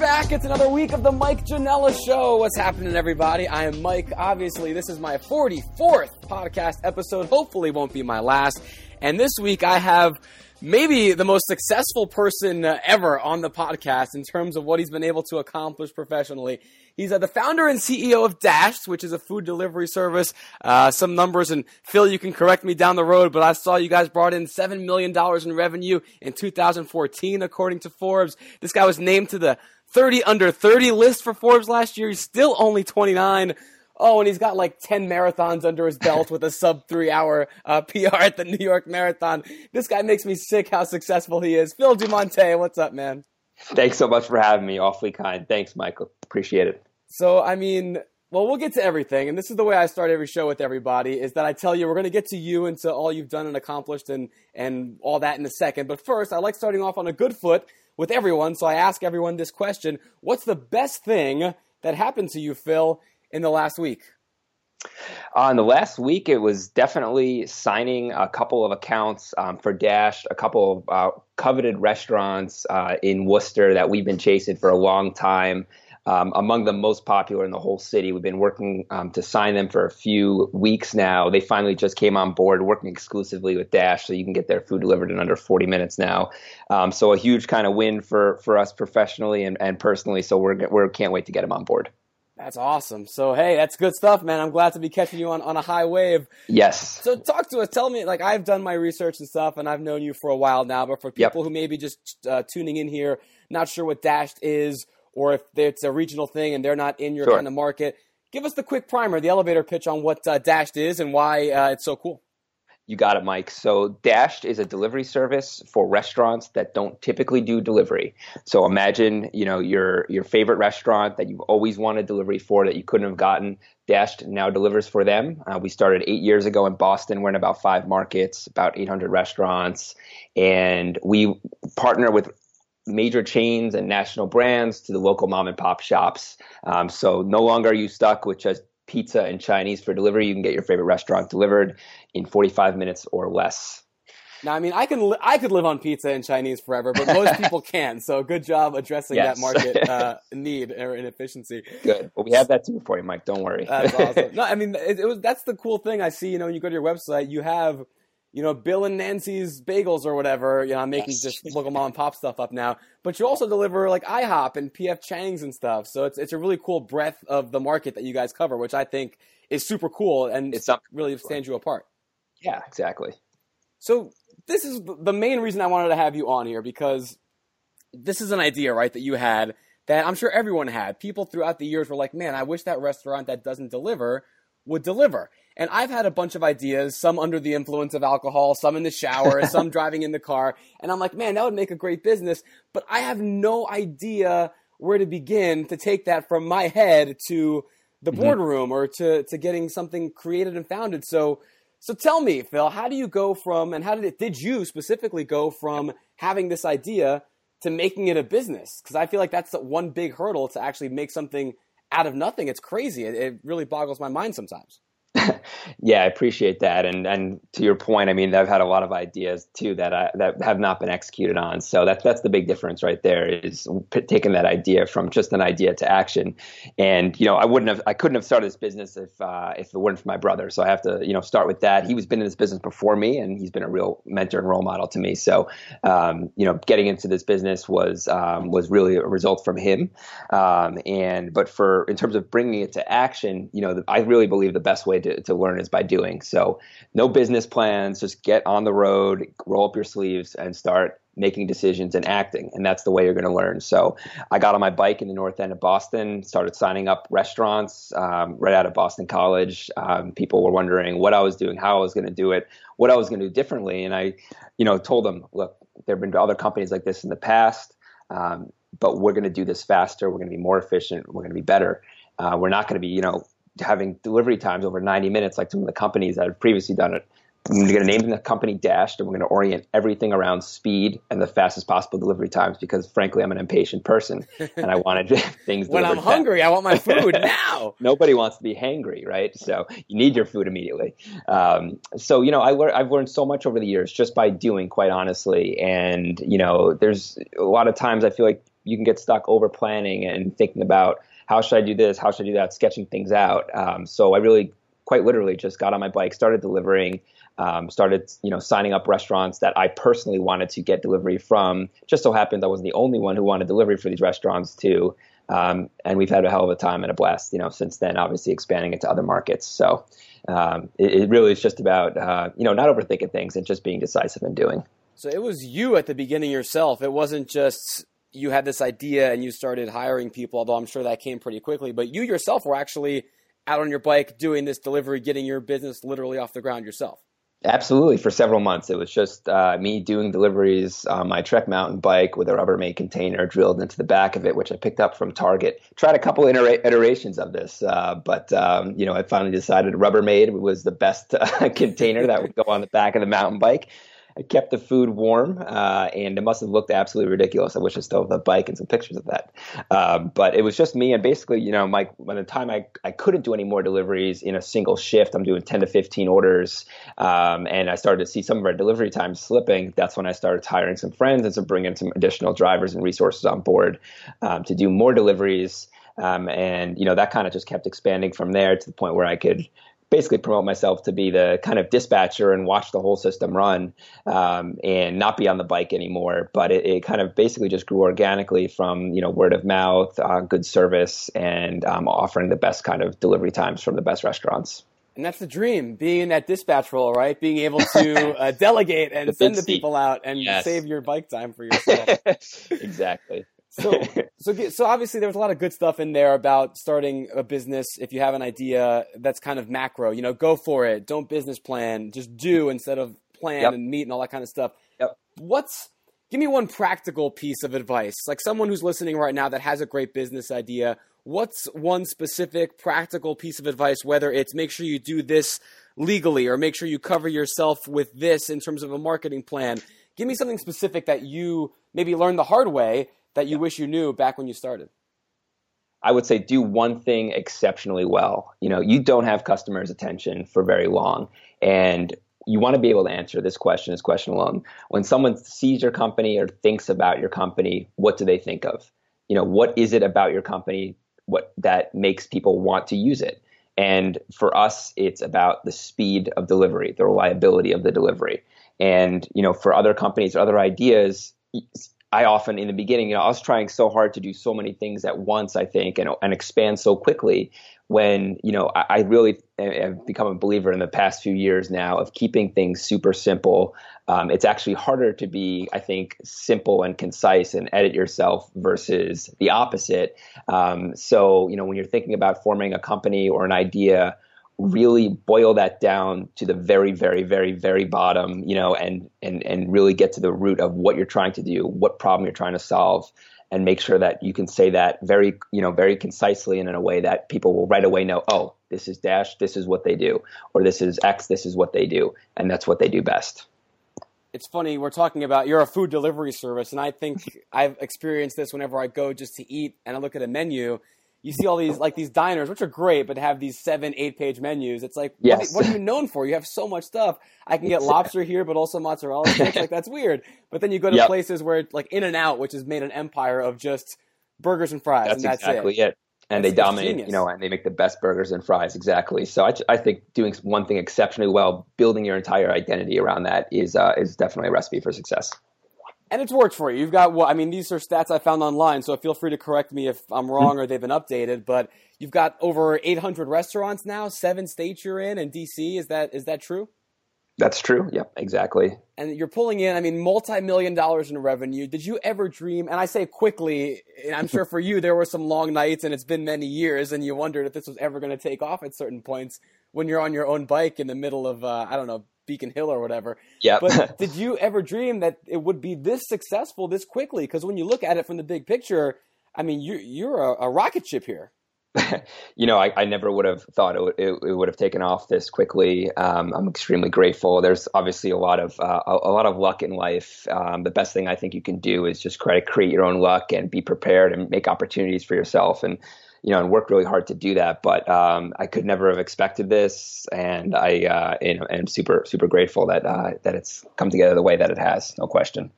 back. It's another week of the Mike Janella Show. What's happening, everybody? I am Mike. Obviously, this is my 44th podcast episode. Hopefully, won't be my last. And this week, I have maybe the most successful person uh, ever on the podcast in terms of what he's been able to accomplish professionally. He's uh, the founder and CEO of Dashed, which is a food delivery service. Uh, some numbers, and Phil, you can correct me down the road, but I saw you guys brought in $7 million in revenue in 2014, according to Forbes. This guy was named to the 30 under 30 list for Forbes last year. He's still only 29. Oh, and he's got like 10 marathons under his belt with a sub three hour uh, PR at the New York Marathon. This guy makes me sick how successful he is. Phil Dumontet, what's up, man? Thanks so much for having me. Awfully kind. Thanks, Michael. Appreciate it. So, I mean, well, we'll get to everything. And this is the way I start every show with everybody is that I tell you we're going to get to you and to all you've done and accomplished and, and all that in a second. But first, I like starting off on a good foot with everyone. So I ask everyone this question What's the best thing that happened to you, Phil, in the last week? Uh, in the last week, it was definitely signing a couple of accounts um, for Dash, a couple of uh, coveted restaurants uh, in Worcester that we've been chasing for a long time um, among the most popular in the whole city. We've been working um, to sign them for a few weeks now. They finally just came on board, working exclusively with Dash, so you can get their food delivered in under 40 minutes now. Um, so a huge kind of win for for us professionally and, and personally. So we're we can't wait to get them on board. That's awesome. So hey, that's good stuff, man. I'm glad to be catching you on, on a high wave. Yes. So talk to us. Tell me, like I've done my research and stuff, and I've known you for a while now. But for people yep. who may be just uh, tuning in here, not sure what Dashed is, or if it's a regional thing and they're not in your sure. kind of market. Give us the quick primer, the elevator pitch on what uh, Dashed is and why uh, it's so cool. You got it, Mike. So Dashed is a delivery service for restaurants that don't typically do delivery. So imagine, you know, your your favorite restaurant that you've always wanted delivery for that you couldn't have gotten. Dashed now delivers for them. Uh, we started eight years ago in Boston. We're in about five markets, about 800 restaurants, and we partner with major chains and national brands to the local mom and pop shops. Um, so no longer are you stuck with just pizza and Chinese for delivery. You can get your favorite restaurant delivered in 45 minutes or less. Now, I mean, I can li- I could live on pizza and Chinese forever, but most people can. So, good job addressing yes. that market uh, need or inefficiency. Good. Well, we have that too for you, Mike. Don't worry. That's awesome. No, I mean, it, it was that's the cool thing I see. You know, when you go to your website, you have you know, Bill and Nancy's Bagels or whatever. You know, I'm making yes. just local mom and pop stuff up now. But you also deliver like IHOP and PF Chang's and stuff. So it's it's a really cool breadth of the market that you guys cover, which I think is super cool and it's really stands you apart. Yeah, exactly. So this is the main reason I wanted to have you on here because this is an idea, right, that you had that I'm sure everyone had. People throughout the years were like, "Man, I wish that restaurant that doesn't deliver would deliver." And I've had a bunch of ideas, some under the influence of alcohol, some in the shower, some driving in the car. And I'm like, man, that would make a great business. But I have no idea where to begin to take that from my head to the mm-hmm. boardroom or to, to getting something created and founded. So, so tell me, Phil, how do you go from, and how did it, did you specifically go from having this idea to making it a business? Because I feel like that's the one big hurdle to actually make something out of nothing. It's crazy. It, it really boggles my mind sometimes. yeah, I appreciate that, and and to your point, I mean, I've had a lot of ideas too that I, that have not been executed on. So that's that's the big difference right there is p- taking that idea from just an idea to action. And you know, I wouldn't have, I couldn't have started this business if uh, if it weren't for my brother. So I have to you know start with that. He was been in this business before me, and he's been a real mentor and role model to me. So um, you know, getting into this business was um, was really a result from him. Um, and but for in terms of bringing it to action, you know, I really believe the best way to, to learn is by doing. So no business plans, just get on the road, roll up your sleeves and start making decisions and acting. And that's the way you're going to learn. So I got on my bike in the north end of Boston, started signing up restaurants um, right out of Boston College. Um, people were wondering what I was doing, how I was going to do it, what I was going to do differently. And I, you know, told them, look, there have been other companies like this in the past. Um, but we're going to do this faster. We're going to be more efficient. We're going to be better. Uh, we're not going to be, you know, having delivery times over 90 minutes, like some of the companies that have previously done it. I'm going to name the company Dashed, and we're going to orient everything around speed and the fastest possible delivery times because, frankly, I'm an impatient person and I wanted things. Done when I'm hungry, I want my food now. Nobody wants to be hangry, right? So you need your food immediately. Um, so you know, I I've learned so much over the years just by doing, quite honestly. And you know, there's a lot of times I feel like you can get stuck over planning and thinking about how should I do this, how should I do that, sketching things out. Um, so I really, quite literally, just got on my bike, started delivering. Um, started, you know, signing up restaurants that I personally wanted to get delivery from. Just so happened I wasn't the only one who wanted delivery for these restaurants too. Um, and we've had a hell of a time and a blast, you know, since then, obviously expanding into other markets. So um, it, it, really is just about, uh, you know, not overthinking things and just being decisive and doing. So it was you at the beginning yourself. It wasn't just you had this idea and you started hiring people, although I'm sure that came pretty quickly, but you yourself were actually out on your bike doing this delivery, getting your business literally off the ground yourself. Absolutely. For several months, it was just uh, me doing deliveries on my Trek mountain bike with a Rubbermaid container drilled into the back of it, which I picked up from Target. Tried a couple iterations of this, uh, but um, you know, I finally decided Rubbermaid was the best uh, container that would go on the back of the mountain bike. I kept the food warm, uh, and it must have looked absolutely ridiculous. I wish I still have the bike and some pictures of that. Um, but it was just me, and basically, you know, my by the time I I couldn't do any more deliveries in a single shift, I'm doing 10 to 15 orders, um, and I started to see some of our delivery times slipping. That's when I started hiring some friends and so bringing some additional drivers and resources on board um, to do more deliveries. Um, and you know that kind of just kept expanding from there to the point where I could basically promote myself to be the kind of dispatcher and watch the whole system run um, and not be on the bike anymore. But it, it, kind of basically just grew organically from you know word of mouth, uh, good service, and um, offering the best kind of delivery times from the best restaurants. And that's the dream, being in that dispatch role, right? Being able to uh, delegate and the send the people out and yes. save your bike time for yourself. exactly so, so, so obviously there was a lot of good stuff in there about starting a business. If you have an idea that's kind of macro, you know, go for it. Don't business plan. Just do instead of plan yep. and meet and all that kind of stuff. Yep. What's give me one practical piece of advice, like someone who's listening right now that has a great business idea. What's one specific practical piece of advice? Whether it's make sure you do this legally or make sure you cover yourself with this in terms of a marketing plan. Give me something specific that you maybe learned the hard way that you wish you knew back when you started? I would say do one thing exceptionally well. You know, you don't have customers' attention for very long, and you want to be able to answer this question, this question alone. When someone sees your company or thinks about your company, what do they think of? You know, what is it about your company what that makes people want to use it? And for us, it's about the speed of delivery, the reliability of the delivery. And you know, for other companies, or other ideas, I often in the beginning, you know, I was trying so hard to do so many things at once, I think, and, and expand so quickly when, you know, I, I really have become a believer in the past few years now of keeping things super simple. Um, it's actually harder to be, I think, simple and concise and edit yourself versus the opposite. Um, so, you know, when you're thinking about forming a company or an idea, really boil that down to the very very very very bottom you know and and and really get to the root of what you're trying to do what problem you're trying to solve and make sure that you can say that very you know very concisely and in a way that people will right away know oh this is dash this is what they do or this is x this is what they do and that's what they do best. It's funny we're talking about you're a food delivery service and i think i've experienced this whenever i go just to eat and i look at a menu you see all these like these diners, which are great, but have these seven, eight page menus. It's like, yes. what, what, are you known for? You have so much stuff. I can get lobster here, but also mozzarella sticks. like that's weird. But then you go to yep. places where like In and Out, which has made an empire of just burgers and fries, that's and that's exactly it. it. And they dominate, you know, and they make the best burgers and fries. Exactly. So I, I think doing one thing exceptionally well, building your entire identity around that is uh, is definitely a recipe for success and it's worked for you. You've got what I mean. These are stats I found online, so feel free to correct me if I'm wrong or they've been updated. But you've got over 800 restaurants now, seven states you're in, and DC. Is that is that true? That's true. Yep, exactly. And you're pulling in, I mean, multi-million dollars in revenue. Did you ever dream? And I say quickly, and I'm sure for you there were some long nights, and it's been many years, and you wondered if this was ever going to take off at certain points when you're on your own bike in the middle of, uh, I don't know, Beacon Hill or whatever. Yeah. But did you ever dream that it would be this successful this quickly? Because when you look at it from the big picture, I mean, you, you're a, a rocket ship here. you know, I, I, never would have thought it, it, it, would have taken off this quickly. Um, I'm extremely grateful. There's obviously a lot of uh, a, a, lot of luck in life. Um, the best thing I think you can do is just try to create your own luck and be prepared and make opportunities for yourself. And you know, and worked really hard to do that. But um, I could never have expected this, and I uh, you know, am super super grateful that uh, that it's come together the way that it has. No question.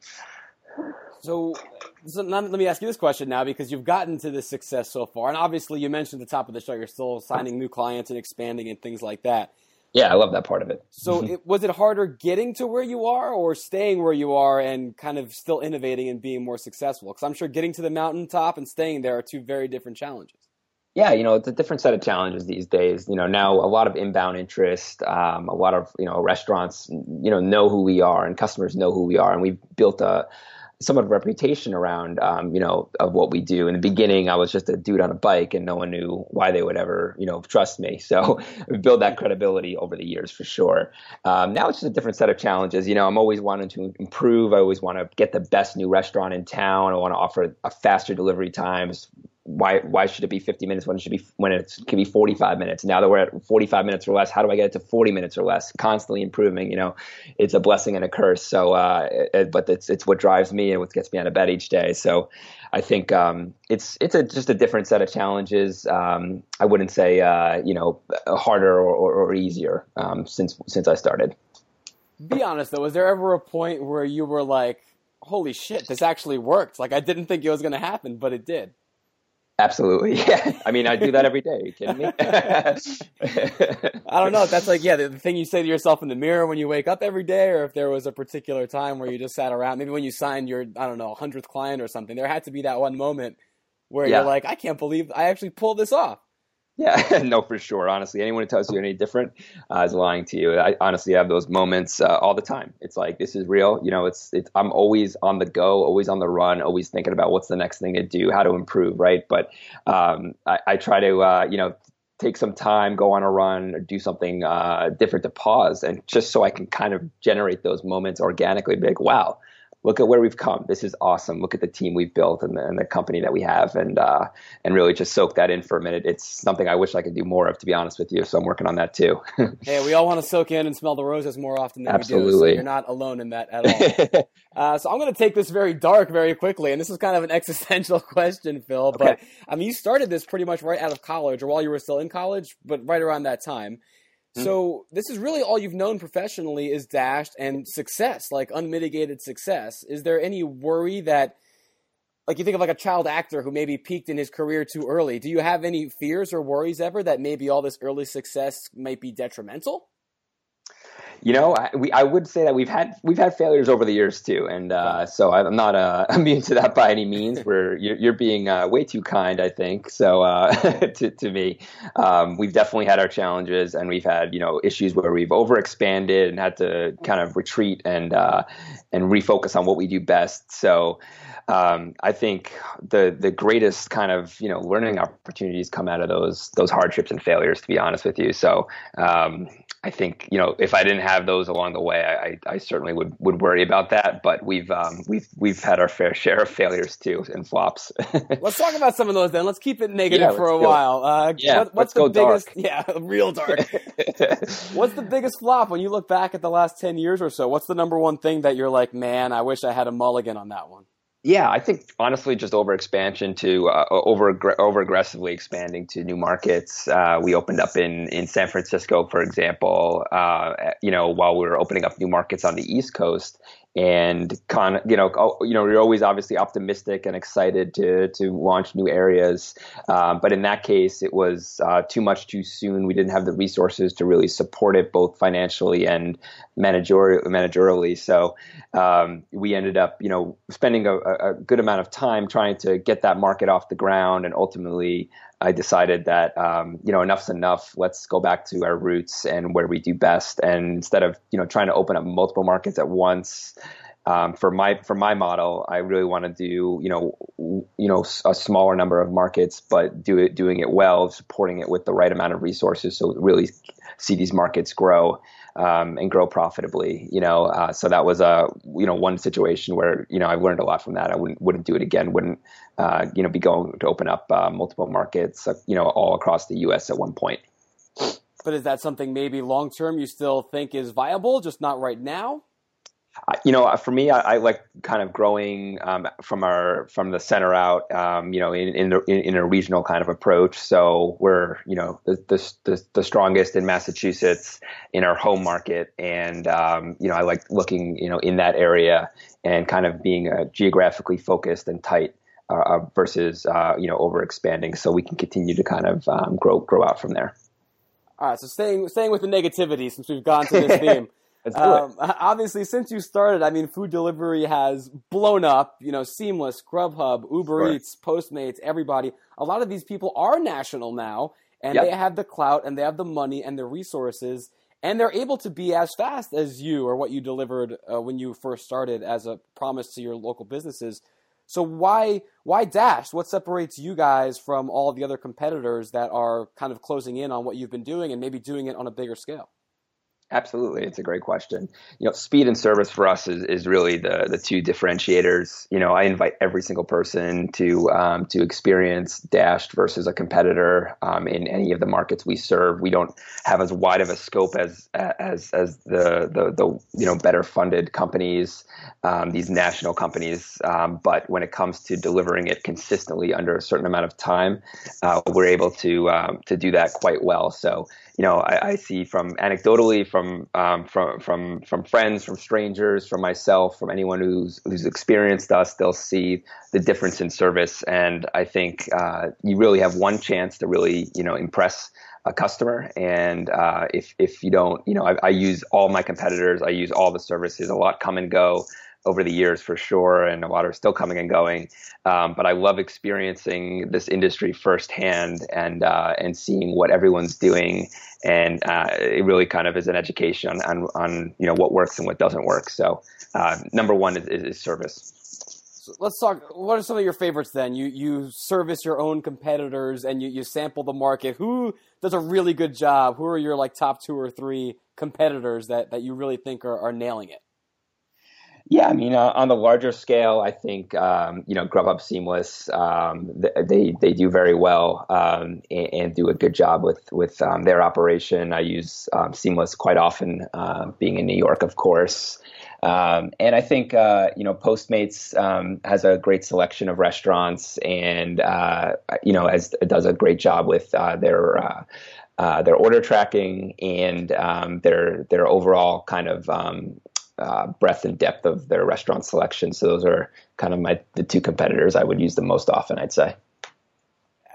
So, so let me ask you this question now because you've gotten to this success so far, and obviously you mentioned at the top of the show you're still signing new clients and expanding and things like that. Yeah, I love that part of it. So, it, was it harder getting to where you are, or staying where you are and kind of still innovating and being more successful? Because I'm sure getting to the mountaintop and staying there are two very different challenges. Yeah, you know, it's a different set of challenges these days. You know, now a lot of inbound interest, um, a lot of you know restaurants, you know, know who we are, and customers know who we are, and we've built a somewhat of a reputation around, um, you know, of what we do. In the beginning, I was just a dude on a bike, and no one knew why they would ever, you know, trust me. So we built that credibility over the years for sure. Um, now it's just a different set of challenges. You know, I'm always wanting to improve. I always want to get the best new restaurant in town. I want to offer a faster delivery times, why why should it be 50 minutes when it should be when it could be 45 minutes? Now that we're at 45 minutes or less how do i get it to 40 minutes or less? Constantly improving you know it's a blessing and a curse. So uh, it, but it's it's what drives me and what gets me out of bed each day. So i think um, it's it's a, just a different set of challenges. Um, i wouldn't say uh, you know harder or, or, or easier um, since since i started. Be honest though was there ever a point where you were like holy shit this actually worked. Like i didn't think it was going to happen but it did Absolutely. Yeah. I mean, I do that every day. Are you kidding me? I don't know if that's like, yeah, the, the, thing you say to yourself in the mirror when you wake up every day, or if there was a particular time where you just sat around, maybe when you signed your, I don't know, 100th client or something, there had to be that one moment where yeah. you're like, I can't believe I actually pulled this off. Yeah, no, for sure. Honestly, anyone who tells you any different uh, is lying to you. I honestly have those moments uh, all the time. It's like this is real. You know, it's it's. I'm always on the go, always on the run, always thinking about what's the next thing to do, how to improve, right? But um, I, I, try to, uh, you know, take some time, go on a run, or do something uh, different to pause, and just so I can kind of generate those moments organically. Be like, wow, look at where we've come. This is awesome. Look at the team we've built and the, and the company that we have, and uh, and really just soak that in for a minute. It's something I wish I could do more of, to be honest with you. So I'm working on that too. hey, we all want to soak in and smell the roses more often than Absolutely. we do. So you're not alone in that at all. uh, so I'm going to take this very dark very quickly, and this is kind of an existential question, Phil. Okay. But I mean, you started this pretty much right out of college, or while you were still in college, but right around that time. Mm-hmm. So this is really all you've known professionally is dashed and success, like unmitigated success. Is there any worry that like you think of like a child actor who maybe peaked in his career too early. Do you have any fears or worries ever that maybe all this early success might be detrimental? You know, I, we, I would say that we've had we've had failures over the years too, and uh, so I'm not uh, immune to that by any means. Where you're, you're being uh, way too kind, I think. So uh, to to me, um, we've definitely had our challenges, and we've had you know issues where we've overexpanded and had to kind of retreat and uh, and refocus on what we do best. So um, I think the the greatest kind of you know learning opportunities come out of those those hardships and failures. To be honest with you, so um, I think you know if I didn't have those along the way, I, I certainly would, would worry about that. But we've um, we've we've had our fair share of failures too and flops. let's talk about some of those then. Let's keep it negative yeah, for a go. while. Uh, yeah, what, what's the biggest? Dark. Yeah, real dark. what's the biggest flop when you look back at the last ten years or so? What's the number one thing that you're like, man, I wish I had a mulligan on that one? Yeah, I think honestly, just over expansion to uh, over over aggressively expanding to new markets. Uh, we opened up in in San Francisco, for example. Uh, you know, while we were opening up new markets on the East Coast, and con, you know, oh, you know, you're always obviously optimistic and excited to to launch new areas. Um, but in that case, it was uh, too much too soon. We didn't have the resources to really support it, both financially and managerial managerially. So um, we ended up, you know, spending a, a good amount of time trying to get that market off the ground, and ultimately I decided that um, you know enough's enough. Let's go back to our roots and where we do best. And instead of you know trying to open up multiple markets at once, um, for my for my model, I really want to do you know you know a smaller number of markets, but do it doing it well, supporting it with the right amount of resources, so really see these markets grow um, and grow profitably. You know, uh, so that was a you know one situation where you know I've learned a lot from that. I wouldn't wouldn't do it again. Wouldn't uh, you know be going to open up uh, multiple markets uh, you know all across the U.S. at one point. But is that something maybe long term you still think is viable, just not right now? You know, for me, I, I, like kind of growing um, from our from the center out. Um, you know, in in, in in, a regional kind of approach. So we're you know the the, the strongest in Massachusetts in our home market, and um, you know I like looking you know in that area and kind of being uh, geographically focused and tight. Uh, uh versus uh, you know over expanding, so we can continue to kind of um, grow grow out from there. All right, so staying staying with the negativity since we've gone to this theme. Um, obviously, since you started, I mean, food delivery has blown up. You know, Seamless, Grubhub, Uber sure. Eats, Postmates, everybody. A lot of these people are national now, and yep. they have the clout, and they have the money, and the resources, and they're able to be as fast as you or what you delivered uh, when you first started as a promise to your local businesses. So why why Dash? What separates you guys from all the other competitors that are kind of closing in on what you've been doing and maybe doing it on a bigger scale? Absolutely, it's a great question. You know, speed and service for us is, is really the the two differentiators. You know, I invite every single person to um, to experience Dashed versus a competitor um, in any of the markets we serve. We don't have as wide of a scope as as as the the, the you know better funded companies, um, these national companies. Um, but when it comes to delivering it consistently under a certain amount of time, uh, we're able to um, to do that quite well. So you know, I, I see from anecdotally from um, from from from friends, from strangers, from myself, from anyone who's who's experienced us, they'll see the difference in service. And I think uh, you really have one chance to really you know impress a customer. And uh, if if you don't, you know, I, I use all my competitors, I use all the services. A lot come and go over the years for sure, and a lot are still coming and going. Um, but I love experiencing this industry firsthand and uh, and seeing what everyone's doing, and uh, it really kind of is an education on, on, you know what works and what doesn't work. So uh, number one is, is service. So let's talk. What are some of your favorites then? You you service your own competitors and you, you sample the market. Who does a really good job? Who are your like top two or three competitors that, that you really think are, are nailing it? Yeah, I mean, uh, on the larger scale, I think um, you know Grubhub Seamless um, they they do very well um, and, and, do a good job with with um, their operation. I use um, Seamless quite often, uh, being in New York, of course. And I think uh, you know Postmates has a great selection of restaurants, and uh, you know as does a great job with uh, their uh, uh, their order tracking and um, their their overall kind of um, uh, breadth and depth of their restaurant selection. So those are kind of my the two competitors I would use the most often. I'd say.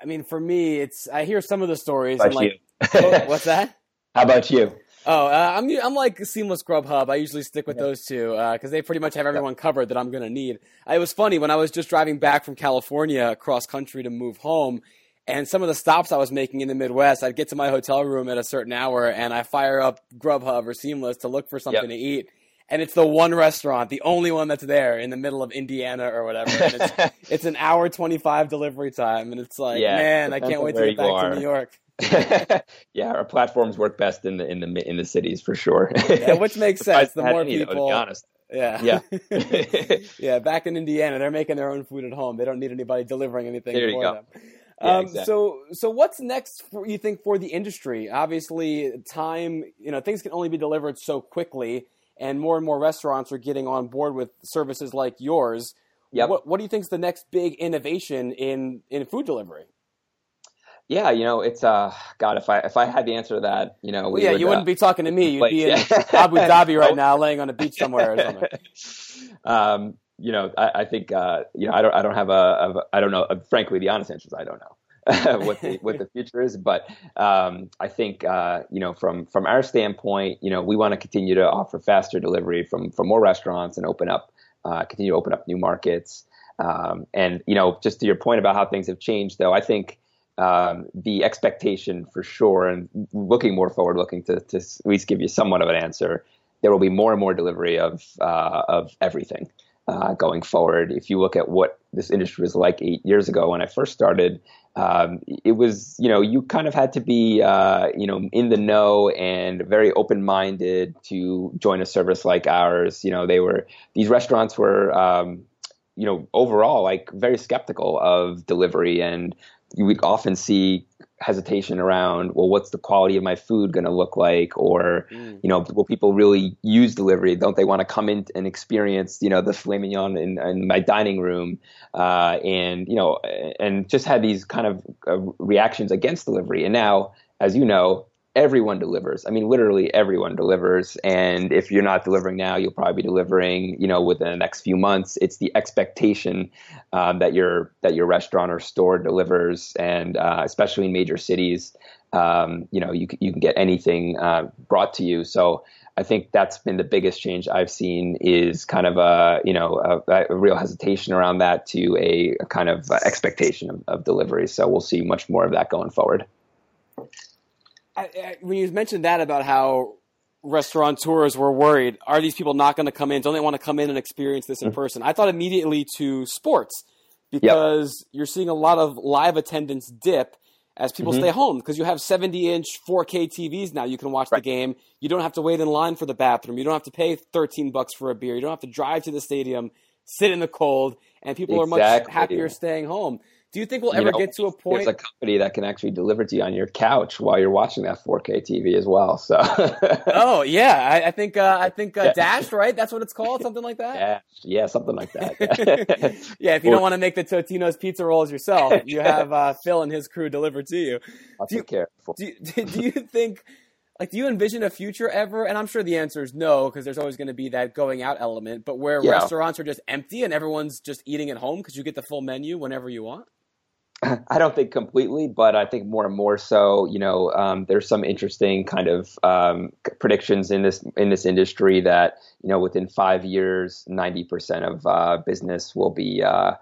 I mean, for me, it's I hear some of the stories. and like, oh, what's that? How about you? Oh, uh, I'm I'm like Seamless Grubhub. I usually stick with yeah. those two because uh, they pretty much have everyone covered that I'm gonna need. It was funny when I was just driving back from California across country to move home, and some of the stops I was making in the Midwest, I'd get to my hotel room at a certain hour, and I fire up Grubhub or Seamless to look for something yep. to eat, and it's the one restaurant, the only one that's there in the middle of Indiana or whatever. And it's, it's an hour twenty five delivery time, and it's like, yeah, man, I can't wait to get back are. to New York. yeah, our platforms work best in the in the in the cities for sure. yeah, which makes sense. The more any, people, though, to be honest. Yeah. Yeah. yeah. Back in Indiana, they're making their own food at home. They don't need anybody delivering anything there for them. Yeah, um, exactly. So, so what's next for you think for the industry? Obviously, time. You know, things can only be delivered so quickly and more and more restaurants are getting on board with services like yours. Yep. What, what do you think is the next big innovation in, in food delivery? Yeah, you know, it's uh, God, if I if I had the answer to that, you know, yeah, would, you wouldn't uh, be talking to me. You'd be in Abu Dhabi right now, laying on a beach somewhere or something. Um, you know, I, I think uh, you know, I don't, I don't have a, a I don't know. Uh, frankly, the honest answer is I don't know. what the what the future is. But um, I think uh, you know from from our standpoint, you know we want to continue to offer faster delivery from from more restaurants and open up uh, continue to open up new markets. Um, and you know just to your point about how things have changed, though, I think. Um, the expectation for sure, and looking more forward, looking to, to at least give you somewhat of an answer, there will be more and more delivery of uh, of everything uh, going forward. If you look at what this industry was like eight years ago when I first started, um, it was you know you kind of had to be uh, you know in the know and very open minded to join a service like ours. You know they were these restaurants were um, you know overall like very skeptical of delivery and you would often see hesitation around well what's the quality of my food going to look like? Or mm. you know will people really use delivery? Don't they want to come in and experience you know the filet mignon in, in my dining room? Uh, and you know and just had these kind of uh, reactions against delivery. And now as you know everyone delivers. I mean, literally everyone delivers. And if you're not delivering now, you'll probably be delivering, you know, within the next few months. It's the expectation um, that your that your restaurant or store delivers, and uh, especially in major cities, um, you know, you you can get anything uh, brought to you. So. I think that's been the biggest change I've seen is kind of a you know a, a real hesitation around that to a, a kind of expectation of, of delivery. So we'll see much more of that going forward. I, I, when you mentioned that about how restaurateurs were worried, are these people not going to come in? Don't they want to come in and experience this in mm-hmm. person? I thought immediately to sports because yep. you're seeing a lot of live attendance dip as people mm-hmm. stay home because you have 70 inch 4K TVs now. You can watch right. the game. You don't have to wait in line for the bathroom. You don't have to pay 13 bucks for a beer. You don't have to drive to the stadium, sit in the cold, and people exactly. are much happier staying home. Do you think we'll ever you know, get to a point? There's a company that can actually deliver to you on your couch while you're watching that 4K TV as well. So. oh yeah, I, I think uh, I think uh, yeah. Dash, right? That's what it's called, something like that. Yeah, yeah, something like that. yeah, if you don't want to make the Totino's pizza rolls yourself, you have uh, Phil and his crew deliver to you. I'll do take you, care. Do, do you think? like do you envision a future ever and i'm sure the answer is no because there's always going to be that going out element but where yeah. restaurants are just empty and everyone's just eating at home because you get the full menu whenever you want I don't think completely, but I think more and more so. You know, um, there's some interesting kind of um, predictions in this in this industry that you know within five years, ninety percent of uh, business will be uh,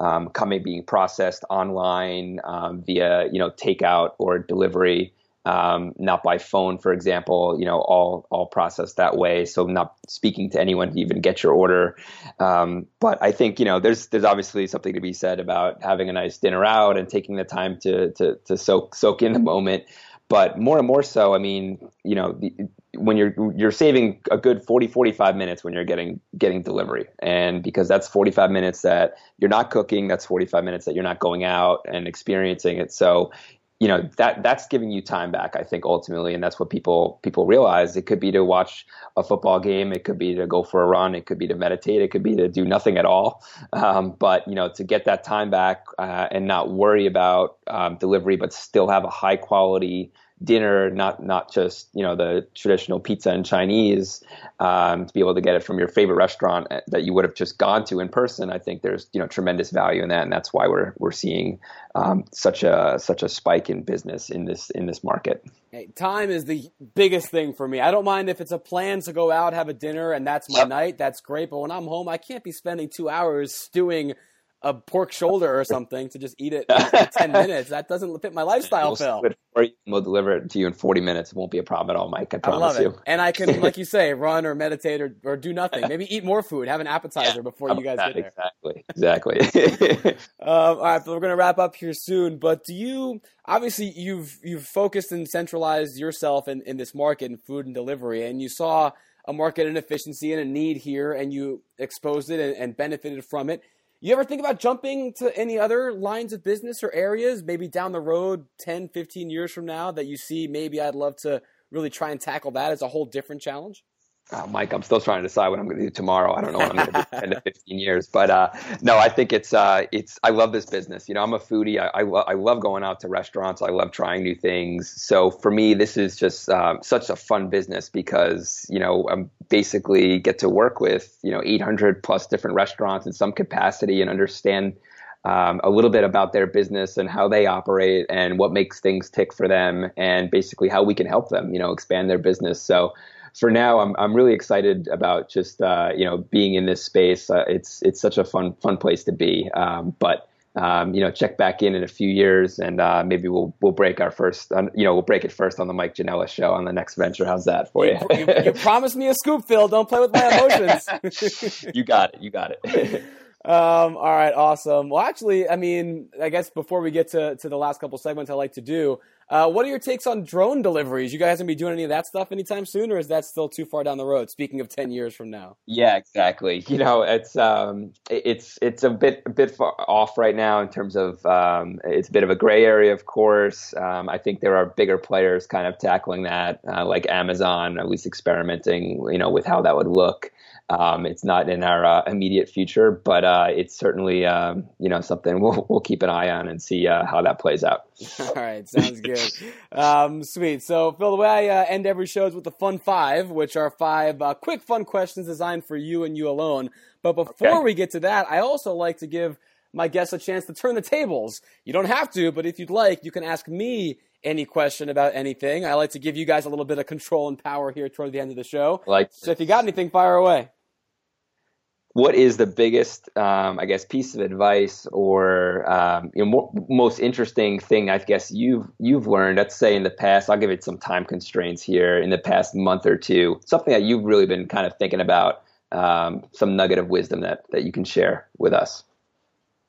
um, coming being processed online um, via you know takeout or delivery um, not by phone, for example, you know, all all processed that way. So not speaking to anyone to even get your order. Um, but I think you know, there's there's obviously something to be said about having a nice dinner out and taking the time to to to soak soak in the moment. But more and more so, I mean, you know, the, when you're you're saving a good 40 45 minutes when you're getting getting delivery and because that's 45 minutes that you're not cooking that's 45 minutes that you're not going out and experiencing it so you know that that's giving you time back i think ultimately and that's what people people realize. It could be to watch a football game. It could be to go for a run. It could be to meditate. It could be to do nothing at all. Um, but you know to get that time back uh, and not worry about um, delivery but still have a high quality dinner, not not just you know the traditional pizza and Chinese, um, to be able to get it from your favorite restaurant that you would have just gone to in person. I think there's you know tremendous value in that, and that's why we're we're seeing um, such a such a spike in business in this in this market. Hey, time is the biggest thing for me. I don't mind if it's a plan to go out have a dinner and that's my yep. night. That's great, but when I'm home, I can't be spending two hours stewing a pork shoulder or something to just eat it in 10 minutes. That doesn't fit my lifestyle, we'll Phil. We'll deliver it to you in 40 minutes. It won't be a problem at all, Mike. I promise I you. And I can, like you say, run or meditate or, or do nothing. Maybe eat more food, have an appetizer yeah, before you guys that? get there. Exactly. Exactly. um, all right, so we're going to wrap up here soon. But do you, obviously, you've, you've focused and centralized yourself in, in this market in food and delivery, and you saw a market inefficiency and a need here, and you exposed it and, and benefited from it you ever think about jumping to any other lines of business or areas, maybe down the road 10, 15 years from now that you see maybe I'd love to really try and tackle that as a whole different challenge? Oh, Mike, I'm still trying to decide what I'm going to do tomorrow. I don't know what I'm going to do 10 to 15 years, but uh, no, I think it's uh, it's. I love this business. You know, I'm a foodie. I I, lo- I, love going out to restaurants. I love trying new things. So for me, this is just um, such a fun business because you know I'm basically get to work with you know 800 plus different restaurants in some capacity and understand um, a little bit about their business and how they operate and what makes things tick for them and basically how we can help them. You know, expand their business. So for now, I'm I'm really excited about just uh, you know being in this space. Uh, it's it's such a fun fun place to be. Um, but um, you know, check back in in a few years, and uh, maybe we'll we'll break our first. you know, we'll break it first on the Mike Janella show on the next venture. How's that for you? you, you promised me a scoop, Phil. Don't play with my emotions. you got it. You got it. Um, all right, awesome. Well, actually, I mean, I guess before we get to, to the last couple segments, I like to do Uh, what are your takes on drone deliveries? You guys gonna be doing any of that stuff anytime soon, or is that still too far down the road? Speaking of ten years from now. Yeah, exactly. You know, it's um, it's it's a bit a bit far off right now in terms of um, it's a bit of a gray area, of course. Um, I think there are bigger players kind of tackling that, uh, like Amazon, at least experimenting, you know, with how that would look. Um, it's not in our uh, immediate future, but uh, it's certainly um, you know something we'll we'll keep an eye on and see uh, how that plays out. All right, sounds good. um, sweet. So Phil, the way I uh, end every show is with the fun five, which are five uh, quick fun questions designed for you and you alone. But before okay. we get to that, I also like to give my guests a chance to turn the tables. You don't have to, but if you'd like, you can ask me any question about anything. I like to give you guys a little bit of control and power here toward the end of the show. Like, so if you got anything, fire away what is the biggest, um, I guess, piece of advice or um, you know, most interesting thing I guess you've you've learned? Let's say in the past, I'll give it some time constraints here. In the past month or two, something that you've really been kind of thinking about, um, some nugget of wisdom that that you can share with us.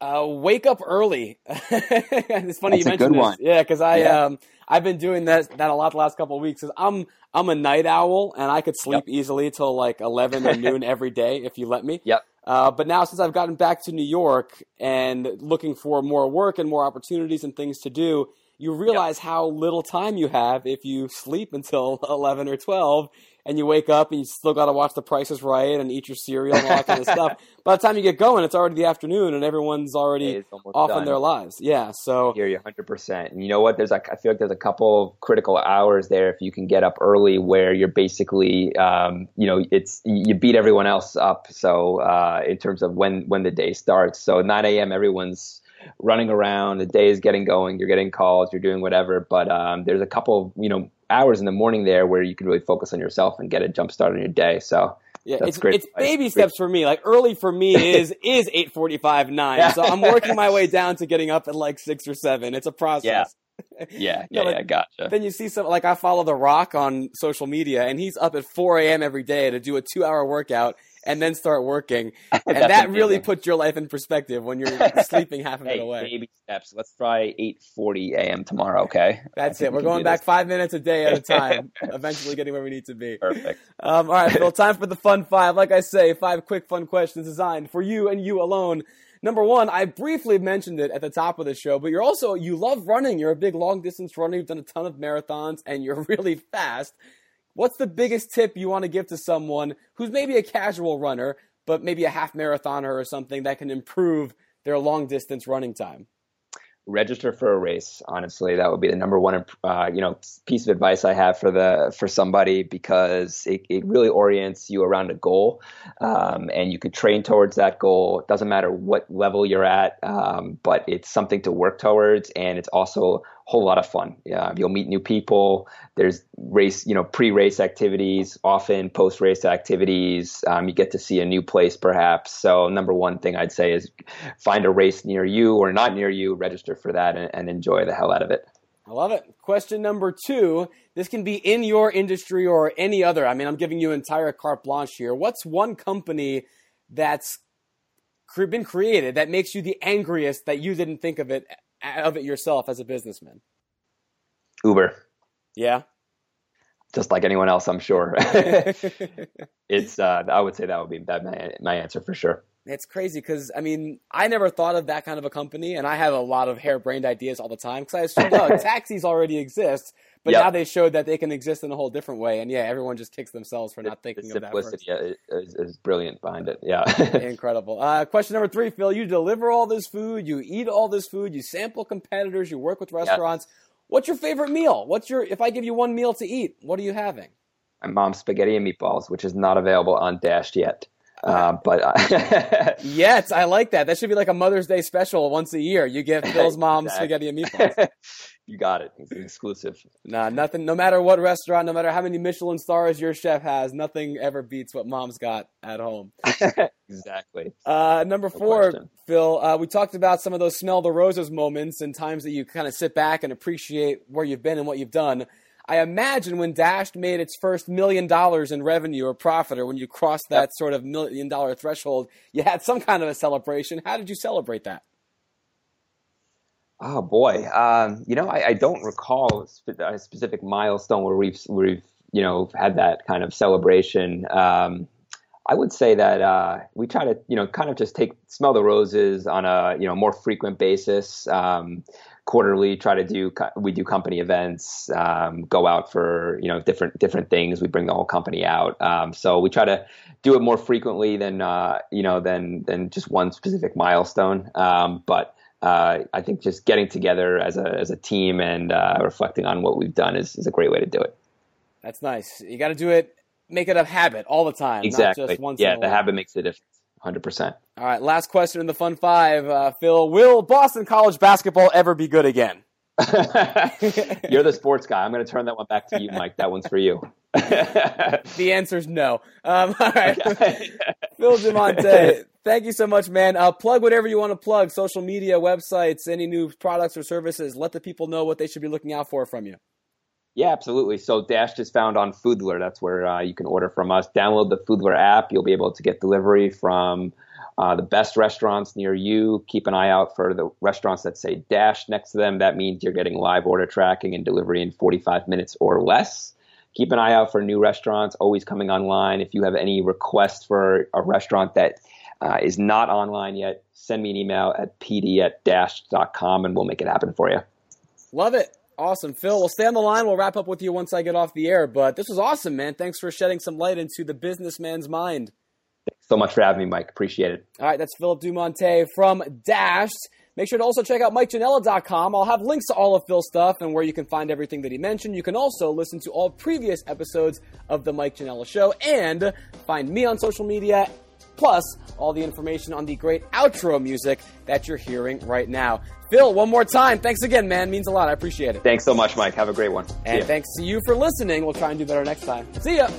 Uh, wake up early. it's funny That's you mentioned this. One. Yeah, because I yeah. um I've been doing that that a lot the last couple of weeks. Cause I'm I'm a night owl and I could sleep yep. easily till like eleven or noon every day if you let me. Yep. Uh, but now since I've gotten back to New York and looking for more work and more opportunities and things to do, you realize yep. how little time you have if you sleep until eleven or twelve and you wake up and you still got to watch The Price is Right and eat your cereal and all that kind of stuff. By the time you get going, it's already the afternoon and everyone's already off done. in their lives. Yeah, so I hear you 100%. And you know what? There's like I feel like there's a couple critical hours there if you can get up early where you're basically, um, you know, it's you beat everyone else up. So uh, in terms of when when the day starts, so 9 a.m. everyone's running around. The day is getting going. You're getting calls. You're doing whatever. But um, there's a couple, you know, hours in the morning there where you can really focus on yourself and get a jump start on your day. So yeah, it's, great. it's baby steps for me. Like early for me is is eight forty five nine. So I'm working my way down to getting up at like six or seven. It's a process. Yeah. Yeah, yeah, like, yeah, gotcha. Then you see some like I follow The Rock on social media, and he's up at 4 a.m. every day to do a two-hour workout, and then start working. And that really puts your life in perspective when you're sleeping half of hey, it away. Baby steps. Let's try 8:40 a.m. tomorrow. Okay. That's it. We're going back this. five minutes a day at a time. eventually getting where we need to be. Perfect. Um, all right, Phil. Time for the fun five. Like I say, five quick fun questions designed for you and you alone. Number one, I briefly mentioned it at the top of the show, but you're also you love running. You're a big long distance runner. You've done a ton of marathons, and you're really fast. What's the biggest tip you want to give to someone who's maybe a casual runner, but maybe a half marathoner or something that can improve their long distance running time? register for a race honestly that would be the number one uh, you know piece of advice i have for the for somebody because it, it really orients you around a goal um, and you could train towards that goal it doesn't matter what level you're at um, but it's something to work towards and it's also whole lot of fun. Yeah, you'll meet new people. There's race, you know, pre-race activities, often post-race activities. Um, you get to see a new place, perhaps. So, number one thing I'd say is find a race near you or not near you, register for that, and, and enjoy the hell out of it. I love it. Question number two. This can be in your industry or any other. I mean, I'm giving you an entire carte blanche here. What's one company that's been created that makes you the angriest that you didn't think of it of it yourself as a businessman? Uber. Yeah. Just like anyone else, I'm sure. it's. Uh, I would say that would be that my, my answer for sure. It's crazy because I mean I never thought of that kind of a company, and I have a lot of harebrained ideas all the time because I assumed oh taxis already exist, but yep. now they showed that they can exist in a whole different way, and yeah, everyone just kicks themselves for not thinking the of that. Simplicity is, is, brilliant behind it. Yeah, incredible. Uh, question number three, Phil: You deliver all this food, you eat all this food, you sample competitors, you work with restaurants. Yes. What's your favorite meal? What's your if I give you one meal to eat, what are you having? My mom's spaghetti and meatballs, which is not available on Dashed yet. Uh, but uh, yes, I like that. That should be like a Mother's Day special once a year. You get Phil's mom exactly. spaghetti and meatballs. you got it. It's exclusive. Nah, nothing. No matter what restaurant, no matter how many Michelin stars your chef has, nothing ever beats what mom's got at home. exactly. Uh, number no four, question. Phil. Uh, we talked about some of those smell the roses moments and times that you kind of sit back and appreciate where you've been and what you've done. I imagine when Dash made its first million dollars in revenue or profit, or when you crossed that yep. sort of million dollar threshold, you had some kind of a celebration. How did you celebrate that? Oh boy, um, you know, I, I, don't recall a specific milestone where we've we've you know had that kind of celebration. Um, I would say that uh, we try to you know kind of just take smell the roses on a you know more frequent basis. Um, quarterly, try to do we do company events, um, go out for you know different different things. We bring the whole company out, um, so we try to do it more frequently than uh, you know than than just one specific milestone. Um, but uh, I think just getting together as a as a team and uh, reflecting on what we've done is, is a great way to do it. That's nice. You got to do it, make it a habit all the time. Exactly. yeah, the habit makes a difference. Hundred percent. All right. Last question in the fun five, uh, Phil. Will Boston College basketball ever be good again? You're the sports guy. I'm going to turn that one back to you, Mike. That one's for you. the answer is no. Um, all right. Phil Dumontet, thank you so much, man. Uh, plug whatever you want to plug social media, websites, any new products or services. Let the people know what they should be looking out for from you. Yeah, absolutely. So Dashed is found on Foodler. That's where uh, you can order from us. Download the Foodler app. You'll be able to get delivery from uh, the best restaurants near you. Keep an eye out for the restaurants that say Dash next to them. That means you're getting live order tracking and delivery in 45 minutes or less. Keep an eye out for new restaurants always coming online. If you have any requests for a restaurant that uh, is not online yet, send me an email at pd at dash.com and we'll make it happen for you. Love it. Awesome. Phil, we'll stay on the line. We'll wrap up with you once I get off the air. But this was awesome, man. Thanks for shedding some light into the businessman's mind. Thanks so much for having me, Mike. Appreciate it. All right, that's Philip Dumontet from Dashed. Make sure to also check out MikeJanella.com. I'll have links to all of Phil's stuff and where you can find everything that he mentioned. You can also listen to all previous episodes of The Mike Janella Show and find me on social media, plus all the information on the great outro music that you're hearing right now. Phil, one more time, thanks again, man. Means a lot. I appreciate it. Thanks so much, Mike. Have a great one. And thanks to you for listening. We'll try and do better next time. See ya.